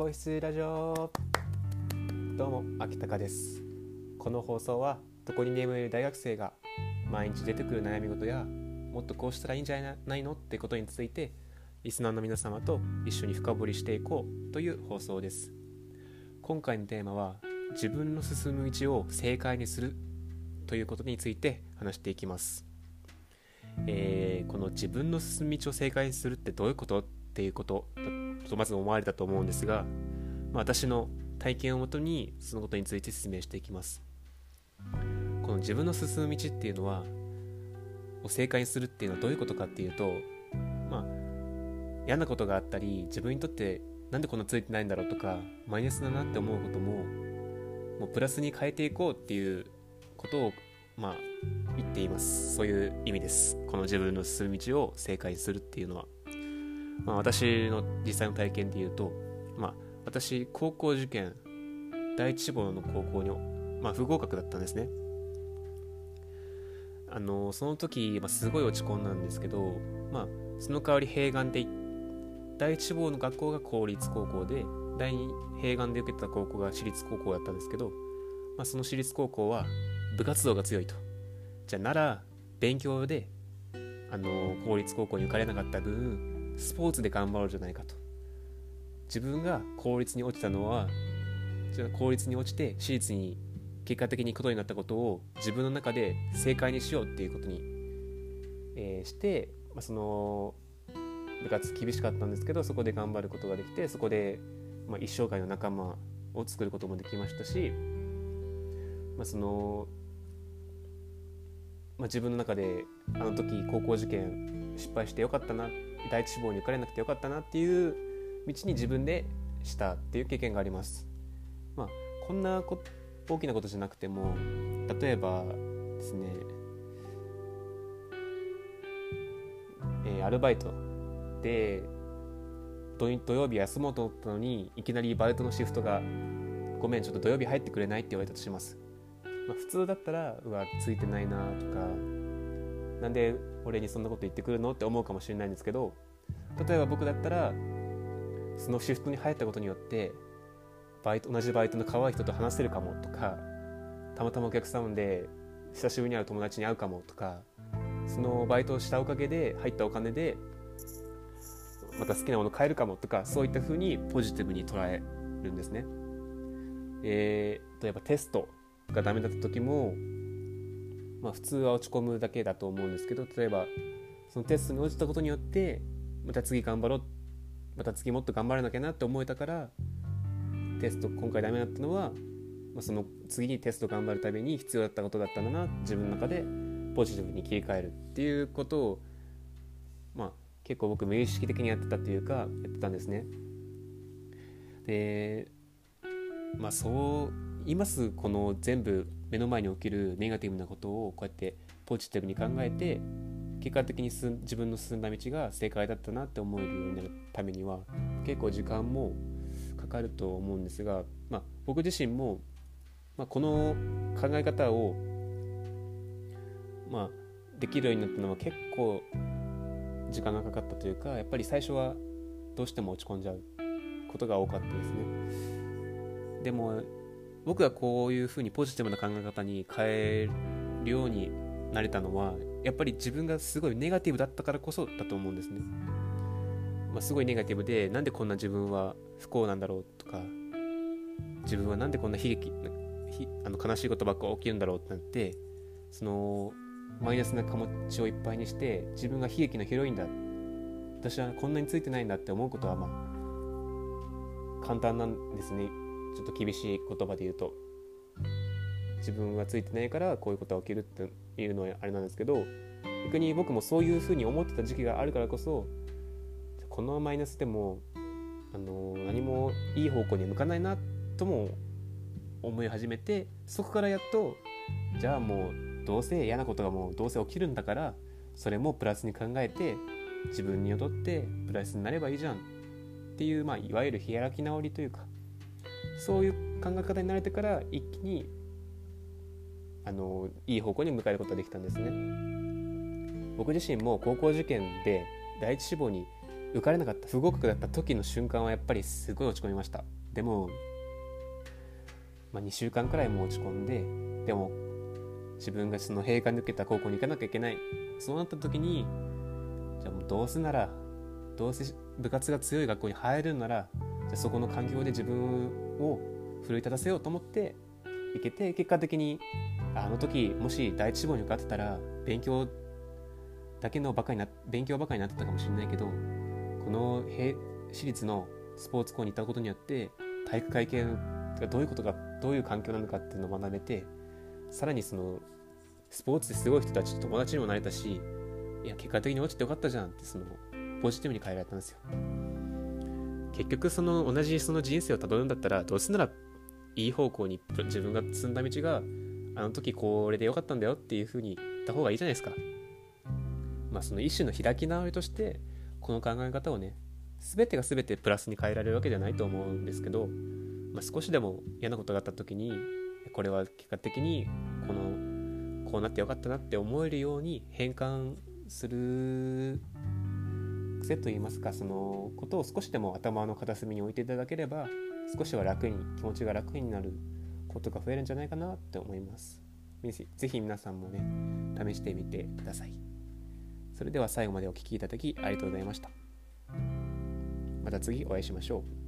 皇室ラジオ。どうも秋高です。この放送はどこに眠れる大学生が毎日出てくる悩み事やもっとこうしたらいいんじゃないのってことについてリスナーの皆様と一緒に深掘りしていこうという放送です。今回のテーマは自分の進む道を正解にするということについて話していきます。えー、この自分の進む道を正解にするってどういうこと？っていうこととまず思われたと思うんですが、まあ、私の体験をもとにそのことについて説明していきます。この自分の進む道っていうのはを正解にするっていうのはどういうことかっていうとまあ嫌なことがあったり自分にとってなんでこんなついてないんだろうとかマイナスだなって思うことももうプラスに変えていこうっていうことをまあ言っています。そういう意味です。この自分の進む道を正解するっていうのは。まあ、私の実際の体験で言うと、まあ、私高校受験第一志望の高校に、まあ、不合格だったんですね。あのその時、まあ、すごい落ち込んだんですけど、まあ、その代わり併願で第一志望の学校が公立高校で第二併願で受けた高校が私立高校だったんですけど、まあ、その私立高校は部活動が強いと。じゃあなら勉強であの公立高校に受かれなかった分スポーツで頑張ろうじゃないかと。自分が公立に落ちたのは公立に落ちて私立に結果的に行くことになったことを自分の中で正解にしようっていうことに、えー、して、まあ、その部活厳しかったんですけどそこで頑張ることができてそこで、まあ、一生涯の仲間を作ることもできましたし、まあ、その、まあ、自分の中であの時高校受験失敗してよかったなって第一志望に受かれなくてよかったなっていう道に自分でしたっていう経験があります。まあ、こんなこ大きなことじゃなくても例えばですね、えー、アルバイトで土曜日休もうと思ったのにいきなりバイトのシフトが「ごめんちょっと土曜日入ってくれない?」って言われたとします。まあ、普通だったら「うわついてないな」とかなんで俺にそんなこと言ってくるのって思うかもしれないんですけど例えば僕だったらそのシフトに入ったことによってバイト同じバイトの可愛い人と話せるかもとかたまたまお客さんで久しぶりに会う友達に会うかもとかそのバイトをしたおかげで入ったお金でまた好きなもの買えるかもとかそういった風にポジティブに捉えるんですね。えー、例えばテストがダメだった時もまあ、普通は落ち込むだけだと思うんですけど例えばそのテストに落ちたことによってまた次頑張ろうまた次もっと頑張らなきゃなって思えたからテスト今回ダメだったのは、まあ、その次にテスト頑張るために必要だったことだったんだな自分の中でポジティブに切り替えるっていうことをまあ結構僕無意識的にやってたっていうかやってたんですね。でまあそう今ますこの全部目の前に起きるネガティブなことをこうやってポジティブに考えて結果的に自分の進んだ道が正解だったなって思えるようになるためには結構時間もかかると思うんですが、まあ、僕自身も、まあ、この考え方を、まあ、できるようになったのは結構時間がかかったというかやっぱり最初はどうしても落ち込んじゃうことが多かったですね。でも僕がこういうふうにポジティブな考え方に変えるようになれたのはやっぱり自分がすごいネガティブだったからこそだと思うんですね。まあ、すごいネガティブでなんでこんな自分は不幸なんだろうとか自分はなんでこんな悲劇あの悲しいことばっか起きるんだろうってなってそのマイナスな気持ちをいっぱいにして自分が悲劇のヒロインだ私はこんなについてないんだって思うことはまあ簡単なんですねちょっと厳しい言葉で言うと自分はついてないからこういうことが起きるっていうのはあれなんですけど逆に僕もそういうふうに思ってた時期があるからこそこのマイナスでもあの何もいい方向に向かないなとも思い始めてそこからやっとじゃあもうどうせ嫌なことがもうどうせ起きるんだからそれもプラスに考えて自分にとってプラスになればいいじゃんっていう、まあ、いわゆる開き直りというかそういう考え方になれてから一気にあのいい方向に向かえることができたんですね。僕自身も高校受験で第一志望に受かれなかった不合格だった時の瞬間はやっぱりすごい落ち込みました。でも、まあ、2週間くらいも落ち込んででも自分がその閉会抜けた高校に行かなきゃいけない。そうなった時にじゃあもうどうせならどうせ部活が強い学校に入るならじゃそこの環境で自分を奮い立たせようと思って行けて結果的にあの時もし第一志望に受かってたら勉強だけのばかりな勉強ばかりになってたかもしれないけどこの私立のスポーツ校に行ったことによって体育会系がどういうことかどういう環境なのかっていうのを学べてさらにそのスポーツですごい人たちと友達にもなれたしいや結果的に落ちてよかったじゃんってそのポジティブに変えられたんですよ。結局その同じその人生をたどるんだったらどうせならいい方向に自分が進んだ道があの時これでよかったんだよっていうふうに言った方がいいじゃないですか。まあその一種の開き直りとしてこの考え方をね全てが全てプラスに変えられるわけではないと思うんですけど、まあ、少しでも嫌なことがあった時にこれは結果的にこのこうなってよかったなって思えるように変換する癖といいますかそのことを少しでも頭の片隅に置いていただければ少しは楽に気持ちが楽になることが増えるんじゃないかなって思います。ぜひ皆さんもね試してみてください。それでは最後までお聴きいただきありがとうございました。また次お会いしましょう。